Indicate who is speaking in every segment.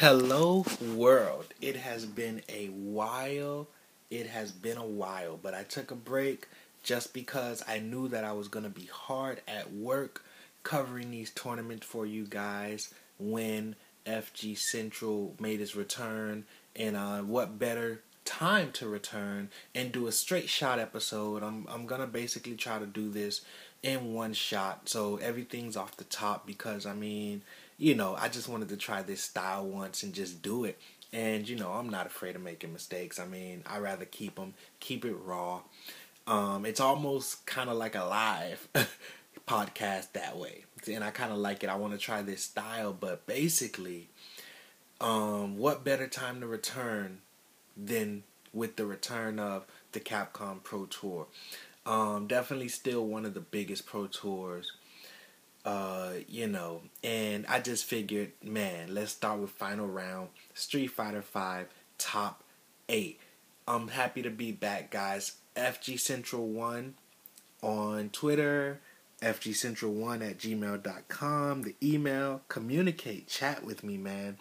Speaker 1: Hello, world. It has been a while. It has been a while, but I took a break just because I knew that I was going to be hard at work covering these tournaments for you guys when FG Central made its return. And uh, what better time to return and do a straight shot episode? I'm, I'm going to basically try to do this in one shot. So everything's off the top because, I mean, you know, I just wanted to try this style once and just do it. And you know, I'm not afraid of making mistakes. I mean, I rather keep them, keep it raw. Um, it's almost kind of like a live podcast that way, and I kind of like it. I want to try this style, but basically, um, what better time to return than with the return of the Capcom Pro Tour? Um, definitely still one of the biggest pro tours uh, you know, and I just figured, man, let's start with final round Street Fighter 5 top 8. I'm happy to be back, guys. FG Central 1 on Twitter, FGCentral1 at gmail.com, the email, communicate, chat with me, man.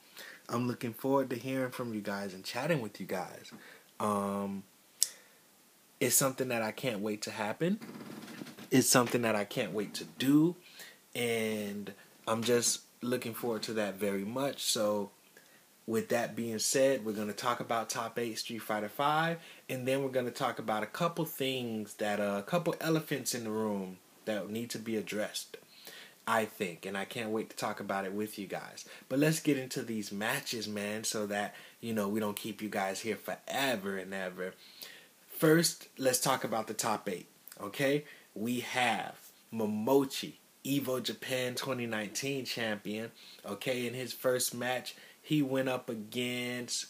Speaker 1: I'm looking forward to hearing from you guys and chatting with you guys. Um, it's something that I can't wait to happen. It's something that I can't wait to do and I'm just looking forward to that very much. So, with that being said, we're going to talk about top eight Street Fighter Five, and then we're going to talk about a couple things that uh, a couple elephants in the room that need to be addressed. I think, and I can't wait to talk about it with you guys. But let's get into these matches, man, so that you know we don't keep you guys here forever and ever. First, let's talk about the top eight. Okay, we have Momochi Evo Japan 2019 champion. Okay, in his first match, he went up against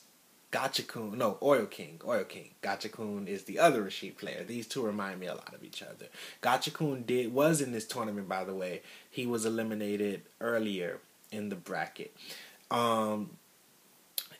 Speaker 1: Gachikun. No, Oil King. Oil King. Gachikun is the other Rashid player. These two remind me a lot of each other. Gachikun did was in this tournament, by the way. He was eliminated earlier in the bracket. Um,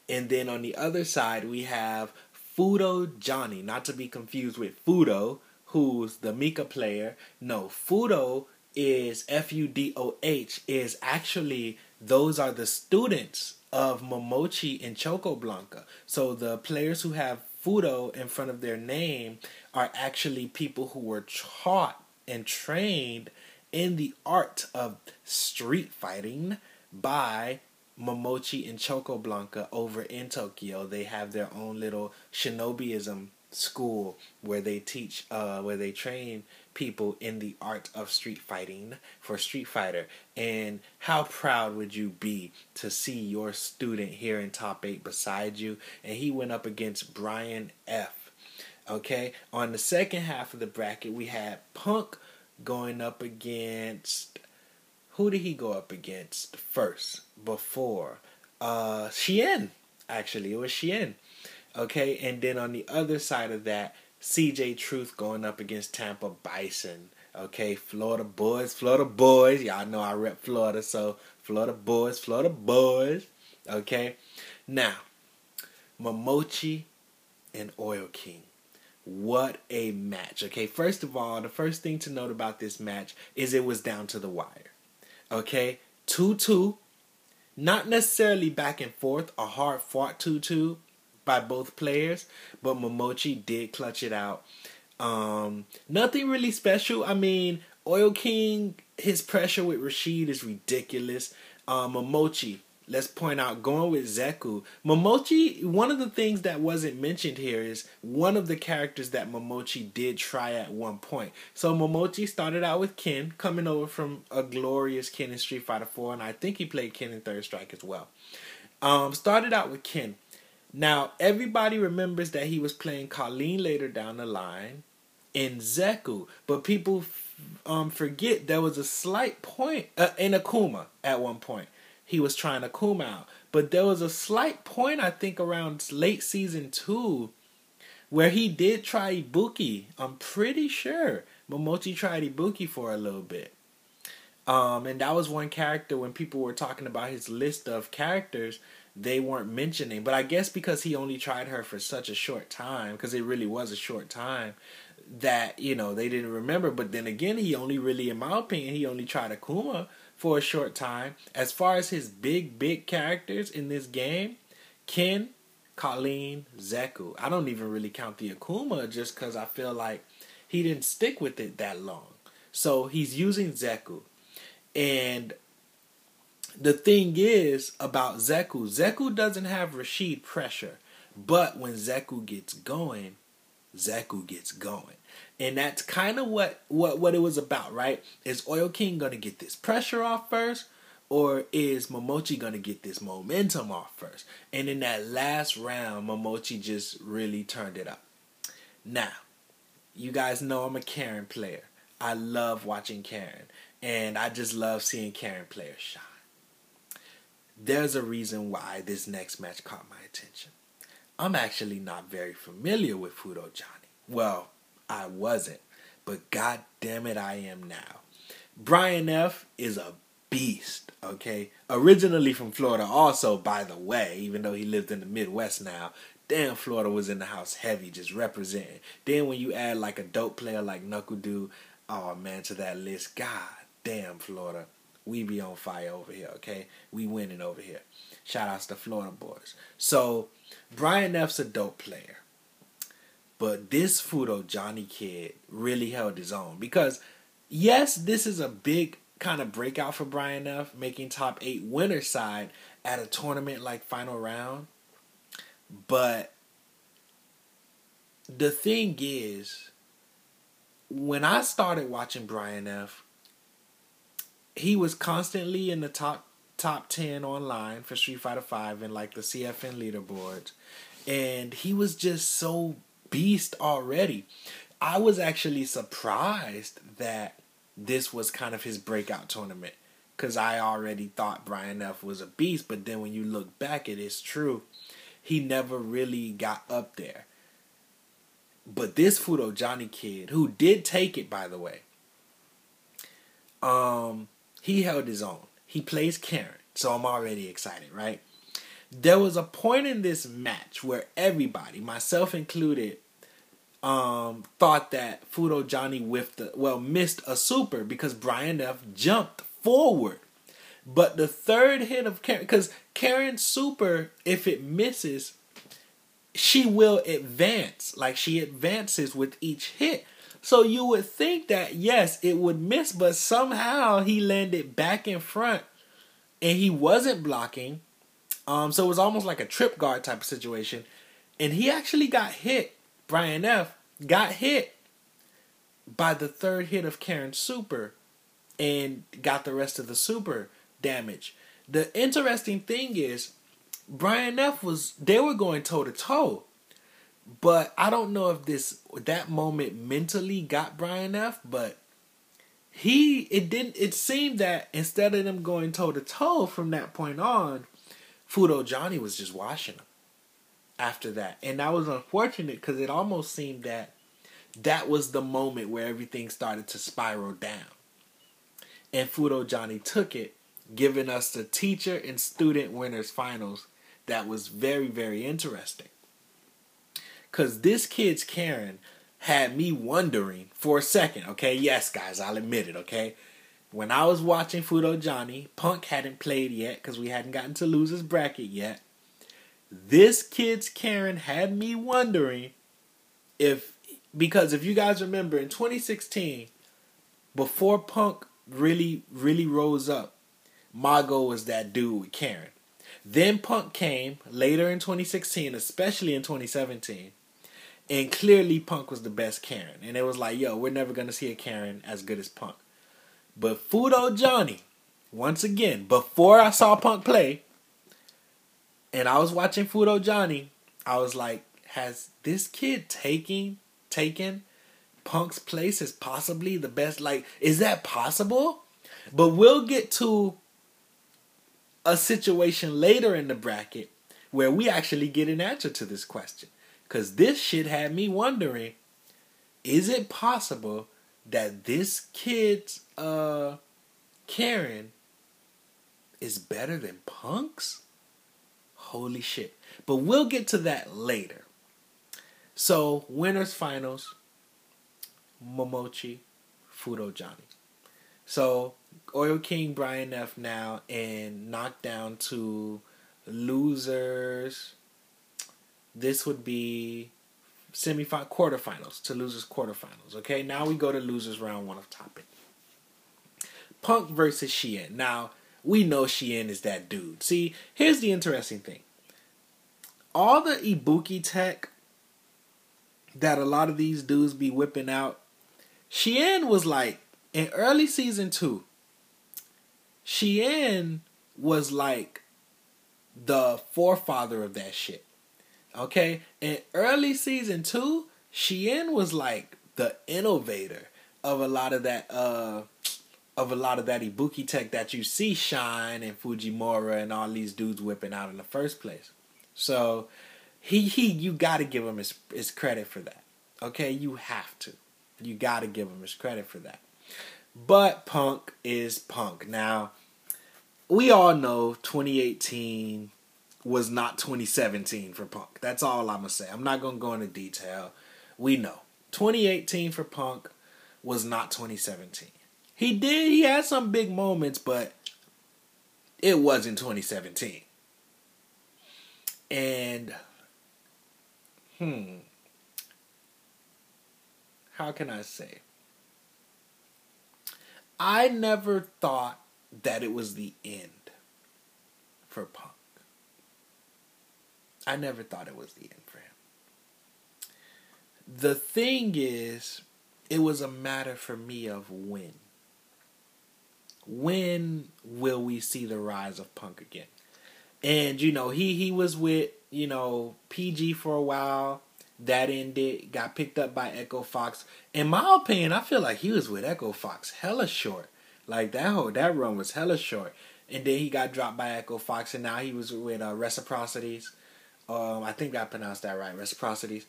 Speaker 1: and then on the other side, we have Fudo Johnny, not to be confused with Fudo, who's the Mika player. No, Fudo is F U D O H is actually those are the students of Momochi and ChocoBlanka. So the players who have Fudo in front of their name are actually people who were taught and trained in the art of street fighting by Momochi and ChocoBlanka over in Tokyo. They have their own little Shinobism school where they teach uh where they train people in the art of street fighting for Street Fighter. And how proud would you be to see your student here in top 8 beside you and he went up against Brian F. Okay? On the second half of the bracket we had Punk going up against who did he go up against first before uh Shien actually it was Shien Okay, and then on the other side of that, CJ Truth going up against Tampa Bison. Okay, Florida boys, Florida boys. Y'all know I rep Florida, so Florida boys, Florida boys. Okay, now Momochi and Oil King. What a match. Okay, first of all, the first thing to note about this match is it was down to the wire. Okay, 2 2. Not necessarily back and forth, a hard fought 2 2, by both players, but Momochi did clutch it out. Um, nothing really special. I mean, Oil King, his pressure with Rashid is ridiculous. Um, Momochi, let's point out, going with Zeku. Momochi, one of the things that wasn't mentioned here is one of the characters that Momochi did try at one point. So Momochi started out with Ken, coming over from a glorious Ken in Street Fighter 4, and I think he played Ken in Third Strike as well. Um, started out with Ken. Now, everybody remembers that he was playing Kolin later down the line in Zeku, but people um, forget there was a slight point uh, in Akuma at one point. He was trying Akuma out, but there was a slight point I think around late season two where he did try Ibuki. I'm pretty sure Momochi tried Ibuki for a little bit. Um, and that was one character when people were talking about his list of characters they weren't mentioning. But I guess because he only tried her for such a short time, because it really was a short time, that you know they didn't remember. But then again, he only really, in my opinion, he only tried Akuma for a short time. As far as his big, big characters in this game, Ken, Kolin, Zeku. I don't even really count the Akuma just because I feel like he didn't stick with it that long. So he's using Zeku. And the thing is about Zeku, Zeku doesn't have Rashid pressure. But when Zeku gets going, Zeku gets going. And that's kind of what, what, what it was about, right? Is Oil King to get this pressure off first? Or is Momochi to get this momentum off first? And in that last round, Momochi just really turned it up. Now, you guys know I'm a Karin player. I love watching Karin. And I just love seeing Karin players shine. There's a reason why this next match caught my attention. I'm actually not very familiar with Fudo Johnny. Well, I wasn't, but god damn it, I am now. Brian F is a beast, okay? Originally from Florida, also, by the way, even though he lived in the Midwest now. Damn, Florida was in the house heavy, just representing. Then when you add like a dope player like NuckleDu, oh man, to that list, god damn, Florida. We be on fire over here, okay? We winning over here. Shout outs to Florida boys. So, Brian F's a dope player. But this Fudo Johnny kid really held his own because yes, this is a big kind of breakout for Brian F, making top eight winner side at a tournament like final round. But the thing is, when I started watching Brian F, he was constantly in the top top ten online for Street Fighter Five and like the CFN leaderboards, and he was just so beast already. I was actually surprised that this was kind of his breakout tournament because I already thought Brian F was a beast, but then when you look back, it is true. He never really got up there. But this Fudo Johnny kid, who did take it by the way, um, he held his own. He plays Karin, so I'm already excited, right? There was a point in this match where everybody, myself included, um, thought that Fudo Johnny whiffed the, well missed a super because Brian F jumped forward. But the third hit of Karin, because Karin's super, if it misses, she will advance. Like she advances with each hit. So you would think that yes, it would miss, but somehow he landed back in front and he wasn't blocking. Um, so it was almost like a trip guard type of situation. And he actually got hit Brian F. got hit by the third hit of Karin Super and got the rest of the super damage. The interesting thing is Brian F was they were going toe to toe. But I don't know if this that moment mentally got Brian F, but he it didn't it seemed that instead of them going toe to toe from that point on, Fudo Johnny was just washing him after that. And that was unfortunate because it almost seemed that that was the moment where everything started to spiral down. And Fudo Johnny took it, giving us the teacher and student winners finals that was very, very interesting. Because this kid's Karin had me wondering for a second, okay? Yes, guys, I'll admit it, okay? When I was watching Fudo Johnny, Punk hadn't played yet because we hadn't gotten to losers bracket yet. This kid's Karin had me wondering if because if you guys remember in 2016, before Punk really really rose up, Mago was that dude with Karin. Then Punk came later in 2016, especially in 2017. And clearly Punk was the best Karin. And it was like, yo, we're never gonna see a Karin as good as Punk. But Fudo Johnny, once again, before I saw Punk play, and I was watching Fudo Johnny, I was like, has this kid taking taken Punk's place as possibly the best? Like, is that possible? But we'll get to a situation later in the bracket where we actually get an answer to this question. Because this shit had me wondering is it possible that this kid's uh, Karin is better than Punk's? Holy shit. But we'll get to that later. So, winners finals Momochi, Fudo Johnny. So Oil King Brian F now and knocked down to losers. This would be semifinal quarterfinals to losers quarterfinals. Okay, now we go to losers round one of topic. Punk versus Shien. Now we know Shien is that dude. See, here's the interesting thing. All the Ibuki tech that a lot of these dudes be whipping out, Shien was like in early season two. Shien was like the forefather of that shit. Okay? In early season two, Shien was like the innovator of a lot of that uh of a lot of that Ibuki tech that you see Shine and Fujimura and all these dudes whipping out in the first place. So he he you gotta give him his his credit for that. Okay, you have to. You gotta give him his credit for that. But Punk is Punk. Now, we all know 2018 was not 2017 for Punk. That's all I'm gonna say. I'm not gonna go into detail. We know 2018 for Punk was not 2017. He did. He had some big moments, but it wasn't 2017. And hmm, how can I say? I never thought that it was the end for Punk. I never thought it was the end for him. The thing is, it was a matter for me of when. When will we see the rise of Punk again? And you know, he he was with, you know, PG for a while. That ended, got picked up by Echo Fox. In my opinion, I feel like he was with Echo Fox hella short. Like that whole that run was hella short. And then he got dropped by Echo Fox, and now he was with uh, Reciprocities. Um, I think I pronounced that right, Reciprocities.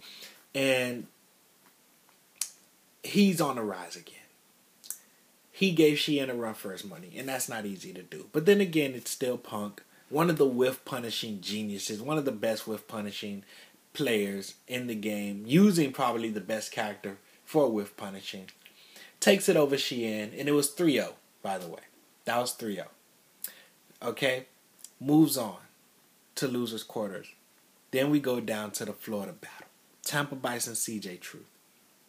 Speaker 1: And he's on the rise again. He gave Shien a run for his money, and that's not easy to do. But then again, it's still Punk, one of the whiff punishing geniuses, one of the best whiff punishing players in the game, using probably the best character for whiff punishing. Takes it over Shien, and it was 3 0, by the way. That was 3 0. Okay? Moves on to losers' quarters. Then we go down to the Florida battle. Tampa Bison, CJ Truth.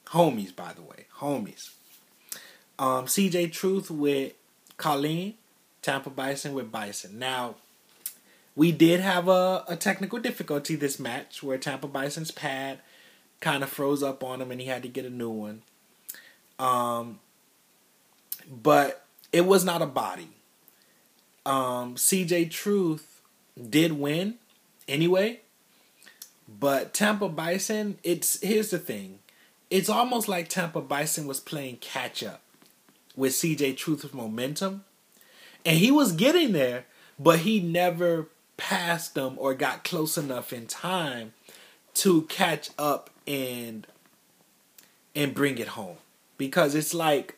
Speaker 1: Homies, by the way. Homies. Um, CJ Truth with Kolin. Tampa Bison with Bison. Now, we did have a, a technical difficulty this match where Tampa Bison's pad kind of froze up on him and he had to get a new one. Um, but it was not a body. Um, CJ Truth did win anyway, but Tampa Bison, it's here's the thing. It's almost like Tampa Bison was playing catch up with CJ Truth's momentum. And he was getting there, but he never passed them or got close enough in time to catch up and and bring it home. Because it's like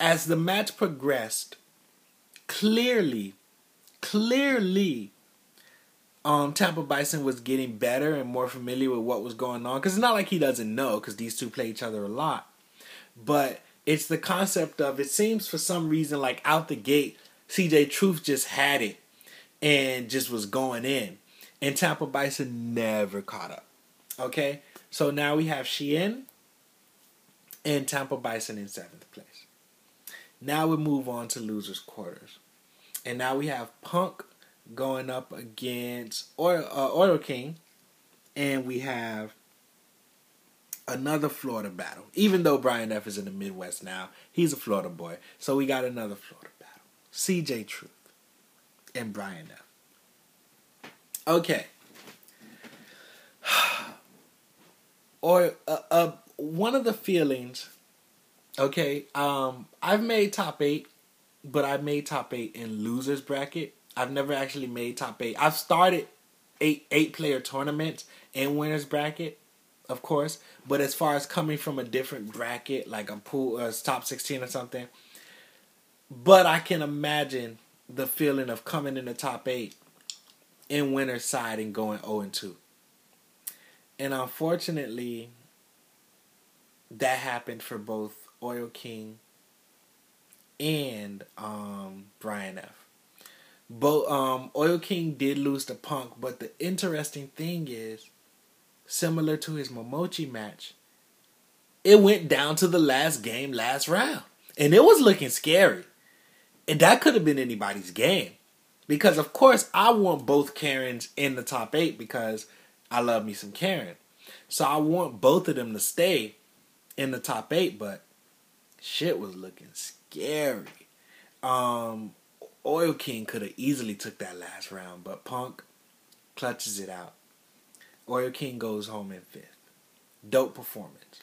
Speaker 1: as the match progressed, clearly, clearly um, Tampa Bison was getting better and more familiar with what was going on. Because it's not like he doesn't know, because these two play each other a lot. But it's the concept of it seems for some reason like out the gate, CJ Truth just had it and just was going in. And Tampa Bison never caught up. Okay? So now we have Shien and Tampa Bison in seventh place. Now we move on to losers quarters. And now we have Punk going up against Oil, uh, Oil King, and we have another Florida battle. Even though Brian F is in the Midwest now, he's a Florida boy. So we got another Florida battle. CJ Truth and Brian F. Okay. or uh, uh, one of the feelings. Okay, um, I've made top eight, but I made top eight in losers bracket I've never actually made top eight. I've started eight eight player tournaments in winners bracket, of course. But as far as coming from a different bracket, like a pool, uh, top sixteen or something, but I can imagine the feeling of coming in the top eight in winner's side and going zero oh and two. And unfortunately, that happened for both Oil King and um, Brian F. Both um, Oil King did lose to Punk, but the interesting thing is, similar to his Momochi match, it went down to the last game, last round, and it was looking scary, and that could have been anybody's game, because of course I want both Karins in the top eight because I love me some Karin, so I want both of them to stay in the top eight, but shit was looking scary. Um, Oil King could have easily took that last round, but Punk clutches it out. Oil King goes home in fifth. Dope performance.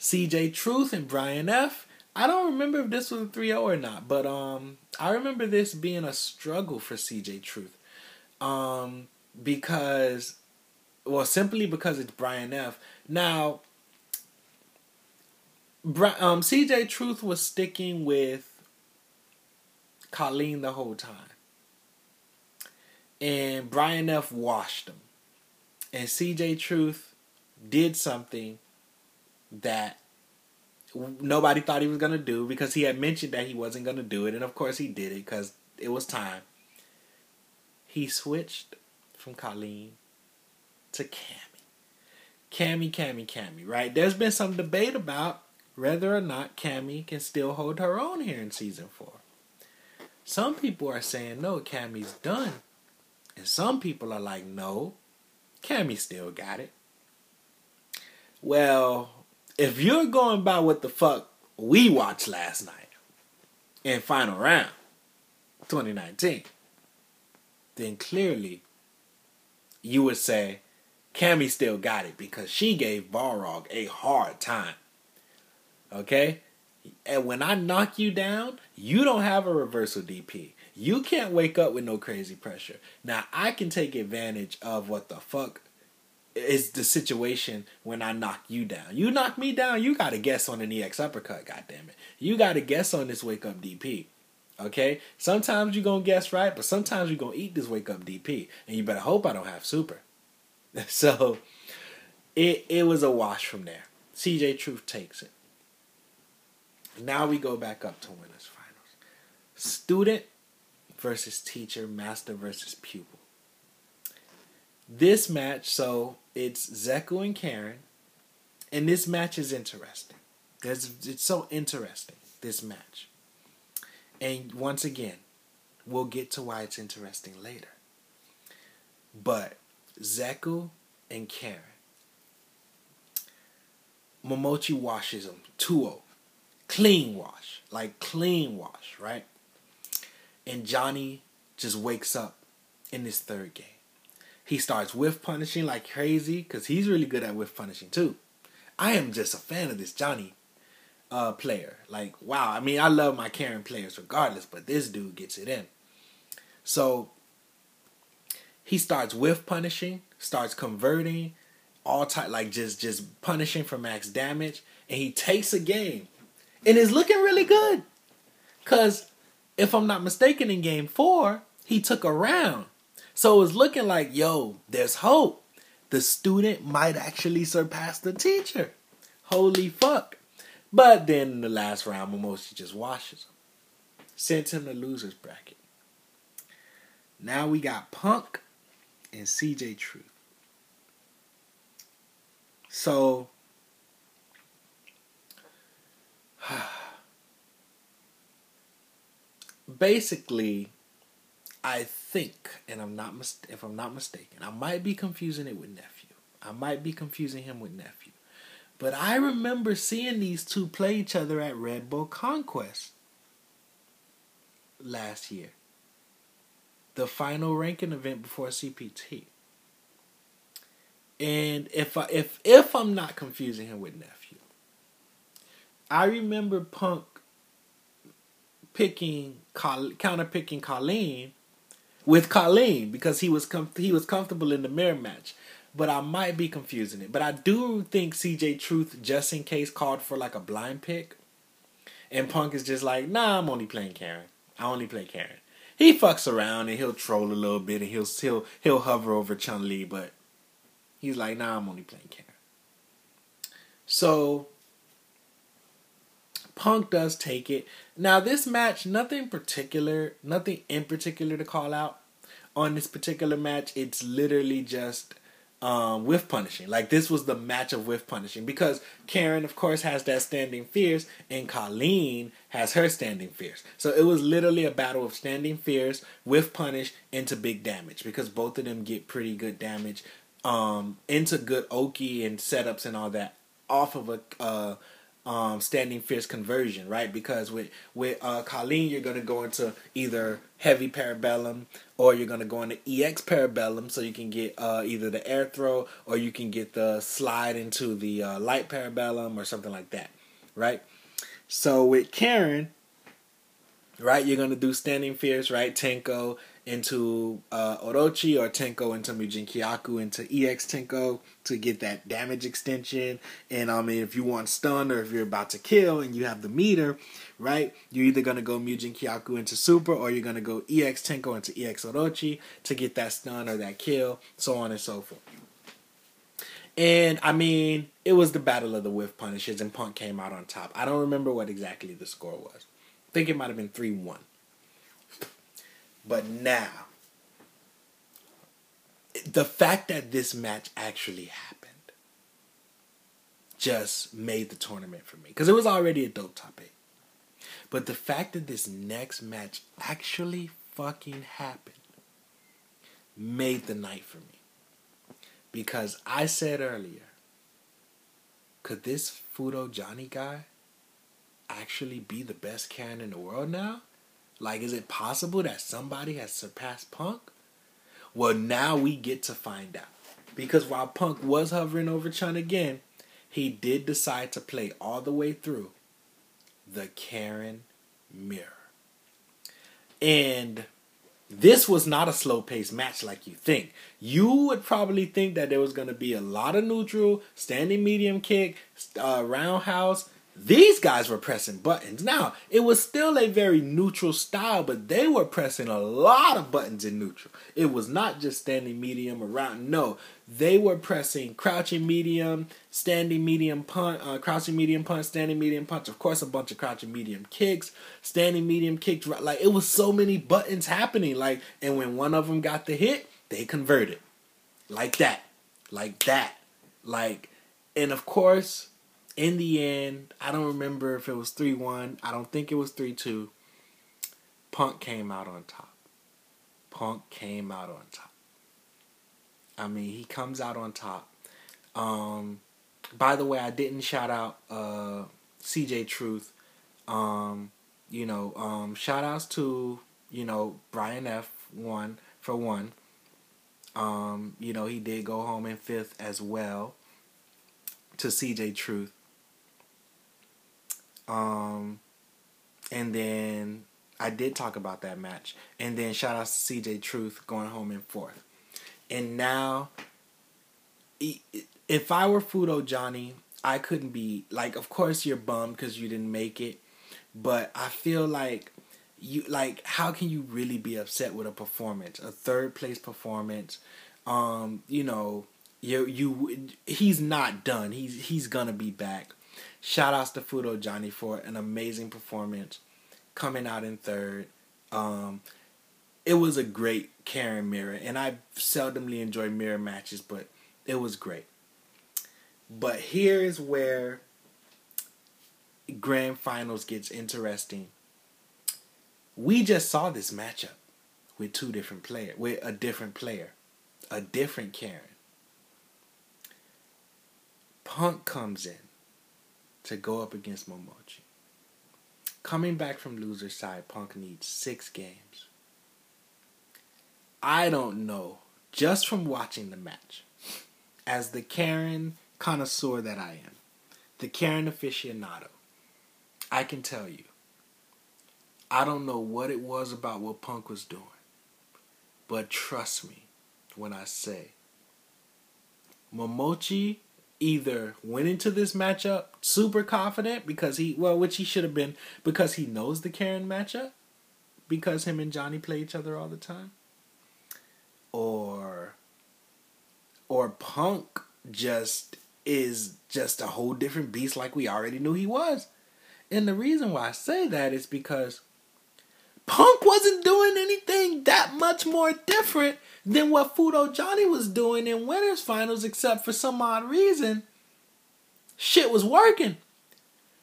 Speaker 1: CJ Truth and Brian F. I don't remember if this was a 3 0 or not, but um, I remember this being a struggle for CJ Truth. Um, because, well, simply because it's Brian F. Now, um, CJ Truth was sticking with Kolin the whole time. And Brian F washed him. And CJ Truth did something that nobody thought he was going to do because he had mentioned that he wasn't going to do it. And of course he did it because it was time. He switched from Kolin to Cammy. Cammy, Cammy, Cammy, right? There's been some debate about whether or not Cammy can still hold her own here in season four. Some people are saying no, Cammy's done. And some people are like, no, Cammy still got it. Well, if you're going by what the fuck we watched last night in final round 2019, then clearly you would say Cammy still got it because she gave Balrog a hard time. Okay? And when I knock you down, you don't have a reversal DP. You can't wake up with no crazy pressure. Now I can take advantage of what the fuck is the situation when I knock you down. You knock me down, you gotta guess on an EX uppercut, goddamn it. You gotta guess on this wake up DP. Okay? Sometimes you're gonna guess right, but sometimes you're gonna eat this wake up DP. And you better hope I don't have super. So it it was a wash from there. CJ Truth takes it. Now we go back up to winners finals. Student versus teacher, master versus pupil. This match, so it's Zeku and Karin, and this match is interesting. There's, it's so interesting, this match. And once again, we'll get to why it's interesting later. But Zeku and Karin, Momochi washes them 2 0 clean wash, like clean wash, right? And Johnny just wakes up in this third game. He starts whiff punishing like crazy because he's really good at whiff punishing too. I am just a fan of this Johnny uh, player. Like, wow. I mean, I love my Karin players regardless, but this dude gets it in. So he starts whiff punishing, starts converting, all type like just just punishing for max damage, and he takes a game and it's looking really good. Cause if I'm not mistaken, in game four, he took a round. So it's looking like, yo, there's hope. The student might actually surpass the teacher. Holy fuck. But then in the last round, Momochi just washes him. Sends him to loser's bracket. Now we got Punk and CJ Truth. So basically, I think, and I'm not mis- if I'm not mistaken, I might be confusing it with nephew. I might be confusing him with nephew. But I remember seeing these two play each other at Red Bull Conquest last year. The final ranking event before CPT. And if I, if if I'm not confusing him with nephew, I remember Punk picking counter picking Kolin with Kolin because he was com- he was comfortable in the mirror match. But I might be confusing it. But I do think CJ Truth just in case called for like a blind pick. And Punk is just like, nah, I'm only playing Karin. I only play Karin. He fucks around and he'll troll a little bit and he'll he'll he'll hover over Chun Li, but he's like, nah, I'm only playing Karin. So Punk does take it. Now this match, nothing particular, nothing in particular to call out on this particular match. It's literally just um, whiff punishing. Like this was the match of whiff punishing because Karin, of course, has that standing fierce, and Kolin has her standing fierce. So it was literally a battle of standing fierce whiff punish into big damage because both of them get pretty good damage um, into good oki and setups and all that off of a uh, um, standing fierce conversion, right? Because with with uh, Kolin, you're gonna go into either heavy parabellum or you're gonna go into EX parabellum, so you can get uh, either the air throw or you can get the slide into the uh, light parabellum or something like that, right? So with Karin, right, you're gonna do standing fierce, right? Tenko into uh, Orochi or Tenko into Mujin Kyaku into EX Tenko to get that damage extension. And I mean, if you want stun or if you're about to kill and you have the meter, right, you're either going to go Mujin Kyaku into Super or you're going to go EX Tenko into EX Orochi to get that stun or that kill, so on and so forth. And I mean, it was the battle of the whiff punishes, and Punk came out on top. I don't remember what exactly the score was. I think it might have been 3 1. But now, the fact that this match actually happened just made the tournament for me because it was already a dope topic. But the fact that this next match actually fucking happened made the night for me. Because I said earlier, could this Fudo Johnny guy actually be the best can in the world now? Like, is it possible that somebody has surpassed Punk? Well, now we get to find out. Because while Punk was hovering over Chun again, he did decide to play all the way through the Karin Mirror. And this was not a slow paced match like you think. You would probably think that there was going to be a lot of neutral, standing medium kick, uh, roundhouse, these guys were pressing buttons. Now, it was still a very neutral style, but they were pressing a lot of buttons in neutral. It was not just standing medium around. No, they were pressing crouching medium, standing medium punch, uh, crouching medium punch, standing medium punch. Of course, a bunch of crouching medium kicks, standing medium kicks. Like it was so many buttons happening. Like, and when one of them got the hit, they converted, like that, like that, like, and of course in the end, I don't remember if it was 3 1. I don't think it was 3 2. Punk came out on top. Punk came out on top. I mean, he comes out on top. Um, by the way, I didn't shout out uh, CJ Truth. Um, you know, um, shout outs to, you know, Brian F. One for one. Um, you know, he did go home in fifth as well to CJ Truth. Um, and then I did talk about that match. And then shout out to CJ Truth going home in fourth. And now, if I were Fudo Johnny, I couldn't be like. Of course, you're bummed because you didn't make it, but I feel like you like. How can you really be upset with a performance, a third place performance? Um, you know, you you he's not done. He's he's gonna be back. Shout outs to Fudo Johnny for an amazing performance, coming out in third. Um, it was a great Karin mirror, and I seldomly enjoy mirror matches, but it was great. But here is where grand finals gets interesting. We just saw this matchup with two different players, with a different player, a different Karin. Punk comes in to go up against Momochi. Coming back from loser's side, Punk needs six games. I don't know, just from watching the match, as the Karin connoisseur that I am, the Karin aficionado, I can tell you, I don't know what it was about what Punk was doing, but trust me when I say, Momochi either went into this matchup super confident because he well, which he should have been because he knows the Karin matchup because him and Johnny play each other all the time, or or Punk just is just a whole different beast like we already knew he was. And the reason why I say that is because Punk wasn't doing anything that much more different than what Fudo Johnny was doing in winners finals, except for some odd reason, shit was working.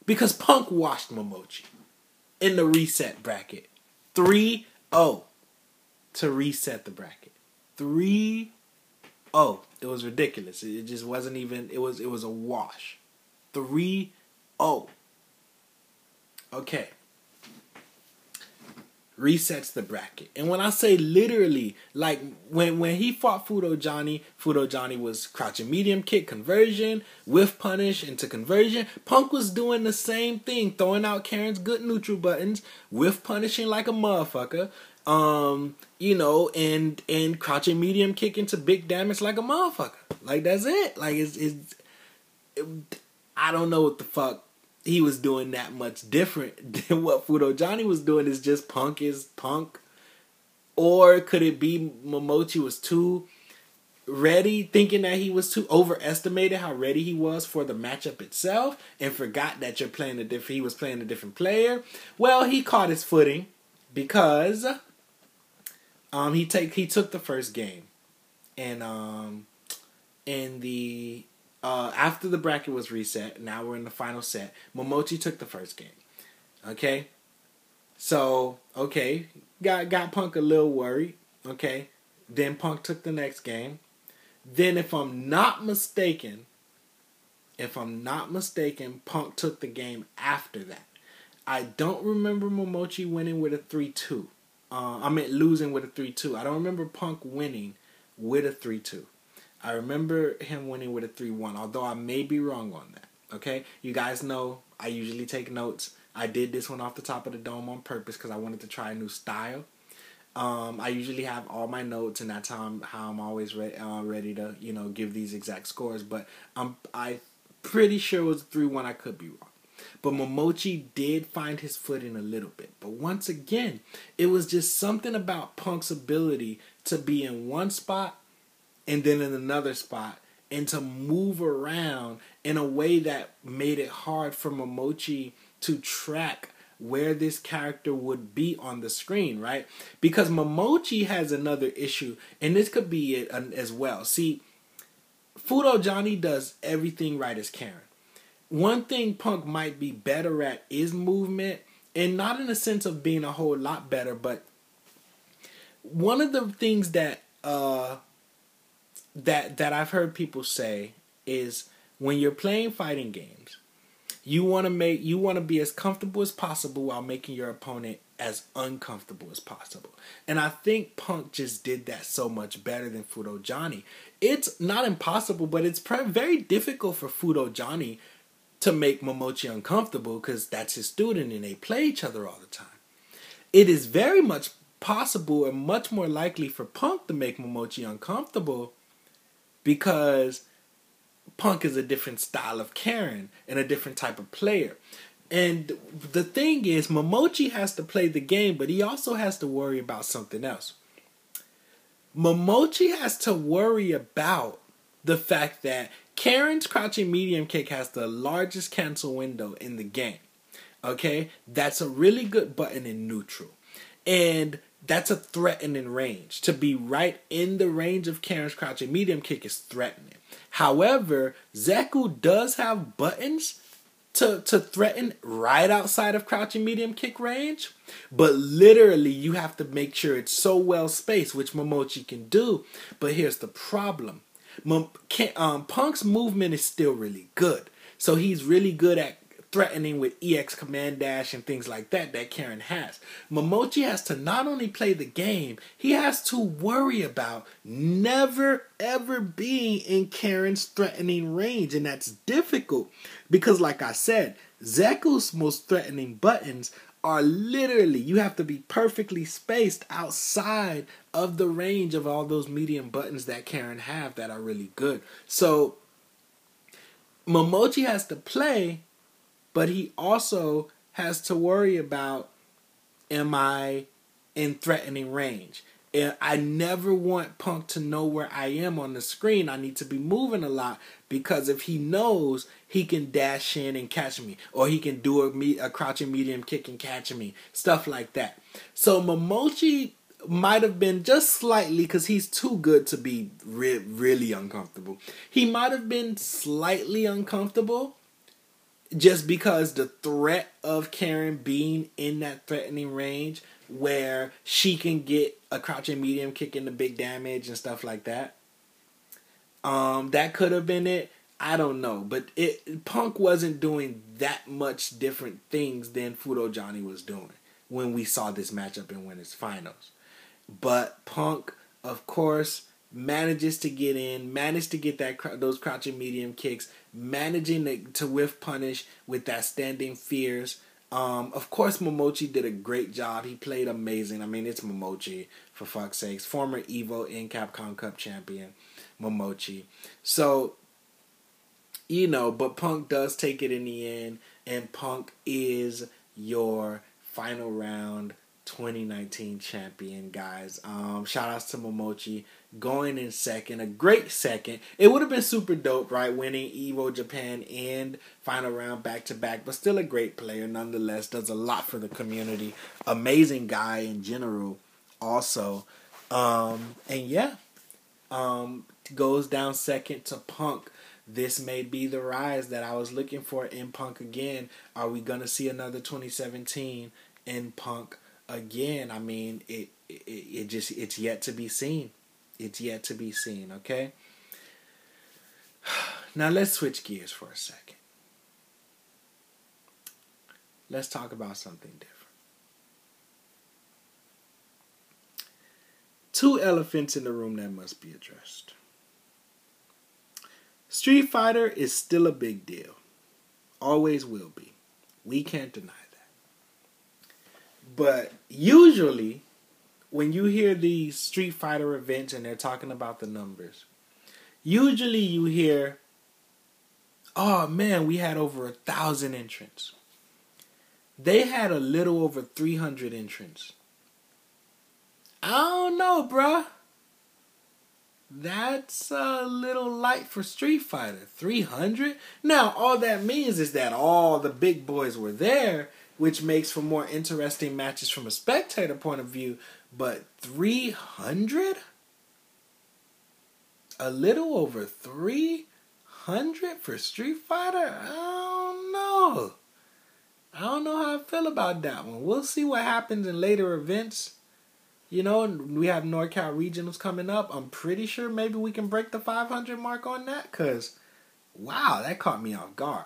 Speaker 1: Because Punk washed Momochi in the reset bracket. 3 0 to reset the bracket. 3 0. It was ridiculous. It just wasn't even it was it was a wash. 3 0. Okay resets the bracket. And when I say literally, like when when he fought Fudo Johnny, Fudo Johnny was crouching medium kick conversion, whiff punish into conversion. Punk was doing the same thing, throwing out Karin's good neutral buttons, whiff punishing like a motherfucker. Um, you know, and and crouching medium kick into big damage like a motherfucker. Like that's it. Like it's it's it, I don't know what the fuck he was doing that much different than what Fudo Johnny was doing. Is just punk is punk, or could it be Momochi was too ready, thinking that he was too overestimated how ready he was for the matchup itself, and forgot that you're playing a different. He was playing a different player. Well, he caught his footing because um he take he took the first game, and um in the uh, after the bracket was reset, now we're in the final set. Momochi took the first game. Okay, so okay, got got Punk a little worried. Okay, then Punk took the next game. Then, if I'm not mistaken, if I'm not mistaken, Punk took the game after that. I don't remember Momochi winning with a three two. Uh, I meant losing with a three two. I don't remember Punk winning with a three two. I remember him winning with a 3 1, although I may be wrong on that. Okay? You guys know I usually take notes. I did this one off the top of the dome on purpose because I wanted to try a new style. Um, I usually have all my notes, and that's how I'm, how I'm always re- uh, ready to, you know, give these exact scores. But I'm I pretty sure it was 3 1. I could be wrong. But Momochi did find his footing a little bit. But once again, it was just something about Punk's ability to be in one spot and then in another spot and to move around in a way that made it hard for Momochi to track where this character would be on the screen, right? Because Momochi has another issue, and this could be it as well. See, Fudo Johnny does everything right as Karin. One thing Punk might be better at is movement, and not in the sense of being a whole lot better, but one of the things that uh, that that I've heard people say is when you're playing fighting games, you want to make you want to be as comfortable as possible while making your opponent as uncomfortable as possible. And I think Punk just did that so much better than Fudo Johnny. It's not impossible, but it's very difficult for Fudo Johnny to make Momochi uncomfortable because that's his student and they play each other all the time. It is very much possible and much more likely for Punk to make Momochi uncomfortable because Punk is a different style of Karin and a different type of player. And the thing is, Momochi has to play the game, but he also has to worry about something else. Momochi has to worry about the fact that Karin's crouching medium kick has the largest cancel window in the game. Okay? That's a really good button in neutral. And that's a threatening range. To be right in the range of Karin's crouching medium kick is threatening. However, Zeku does have buttons to, to threaten right outside of crouching medium kick range, but literally you have to make sure it's so well spaced, which Momochi can do. But here's the problem. Um, Punk's movement is still really good. So he's really good at threatening with EX command dash and things like that that Karin has. Momochi has to not only play the game, he has to worry about never ever being in Karin's threatening range. And that's difficult because, like I said, Zeku's most threatening buttons are literally, you have to be perfectly spaced outside of the range of all those medium buttons that Karin have that are really good. So, Momochi has to play but he also has to worry about am I in threatening range? I never want Punk to know where I am on the screen. I need to be moving a lot because if he knows, he can dash in and catch me, or he can do a, me- a crouching medium kick and catch me, stuff like that. So Momochi might have been just slightly because he's too good to be re- really uncomfortable. He might have been slightly uncomfortable just because the threat of Karin being in that threatening range where she can get a crouching medium kick into big damage and stuff like that. Um, that could have been it. I don't know, but it Punk wasn't doing that much different things than Fudo Johnny was doing when we saw this matchup in Winners Finals. But Punk, of course, manages to get in, managed to get that those crouching medium kicks, managing to, to whiff punish with that standing fierce. Um, of course, Momochi did a great job. He played amazing. I mean, it's Momochi for fuck's sakes, former Evo in Capcom Cup champion, Momochi. So, you know, but Punk does take it in the end, and Punk is your final round 2019 champion, guys. Um, shout outs to Momochi going in second, a great second. It would have been super dope, right? Winning Evo Japan and final round back to back, but still a great player nonetheless. Does a lot for the community. Amazing guy in general, also. Um, and yeah, um, goes down second to Punk. This may be the rise that I was looking for in Punk again. Are we gonna see another 2017 in Punk? again, I mean, it, it it just it's yet to be seen. It's yet to be seen. Okay. Now let's switch gears for a second. Let's talk about something different. Two elephants in the room that must be addressed. Street Fighter is still a big deal. Always will be. We can't deny that. but usually, when you hear these Street Fighter events and they're talking about the numbers, usually you hear, oh man, we had over a thousand entrants. They had a little over 300 entrants. I don't know, bruh. That's a little light for Street Fighter. 300? Now, all that means is that all the big boys were there, which makes for more interesting matches from a spectator point of view. But 300? A little over 300 for Street Fighter? I don't know. I don't know how I feel about that one. We'll see what happens in later events. You know, we have NorCal regionals coming up. I'm pretty sure maybe we can break the 500 mark on that because, wow, that caught me off guard.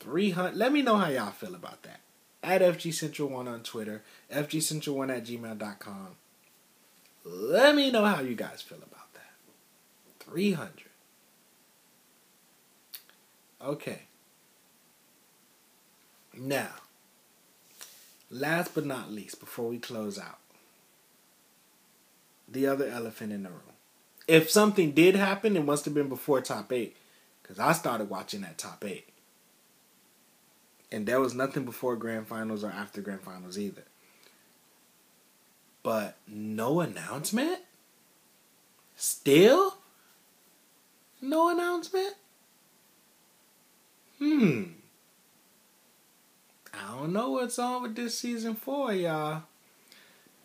Speaker 1: 300. Let me know how y'all feel about that. At FG Central 1 on Twitter, FGCentral1 at gmail.com. Let me know how you guys feel about that. 300. Okay. Now, last but not least, before we close out, the other elephant in the room. If something did happen, it must have been before top eight, because I started watching that top eight and there was nothing before grand finals or after grand finals either. But no announcement? Still? No announcement? Hmm. I don't know what's on with this season four, y'all.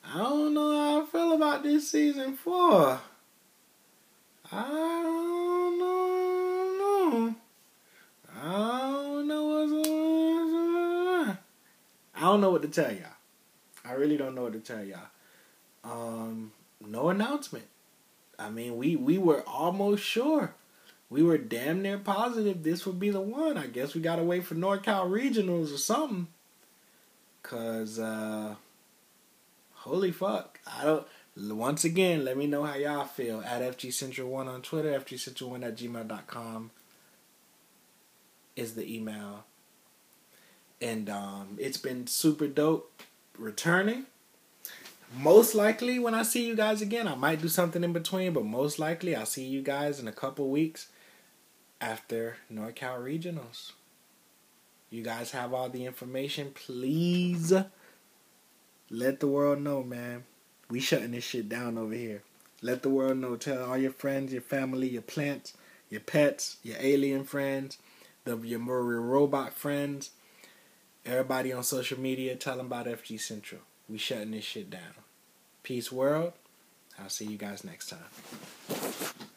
Speaker 1: I don't know how I feel about this season four. I don't know. I don't know don't know what to tell y'all. I really don't know what to tell y'all. Um, no announcement. I mean, we we were almost sure. We were damn near positive this would be the one. I guess we gotta wait for NorCal regionals or something. Cause uh holy fuck. I don't once again, let me know how y'all feel. At FG Central One on Twitter, FG Central One at gmail.com is the email and um, it's been super dope returning. Most likely, when I see you guys again, I might do something in between, but most likely, I'll see you guys in a couple weeks after NorCal Regionals. You guys have all the information. Please let the world know, man. We shutting this shit down over here. Let the world know. Tell all your friends, your family, your plants, your pets, your alien friends, the your robot friends. Everybody on social media, tell them about FG Central. We shutting this shit down. Peace, world. I'll see you guys next time.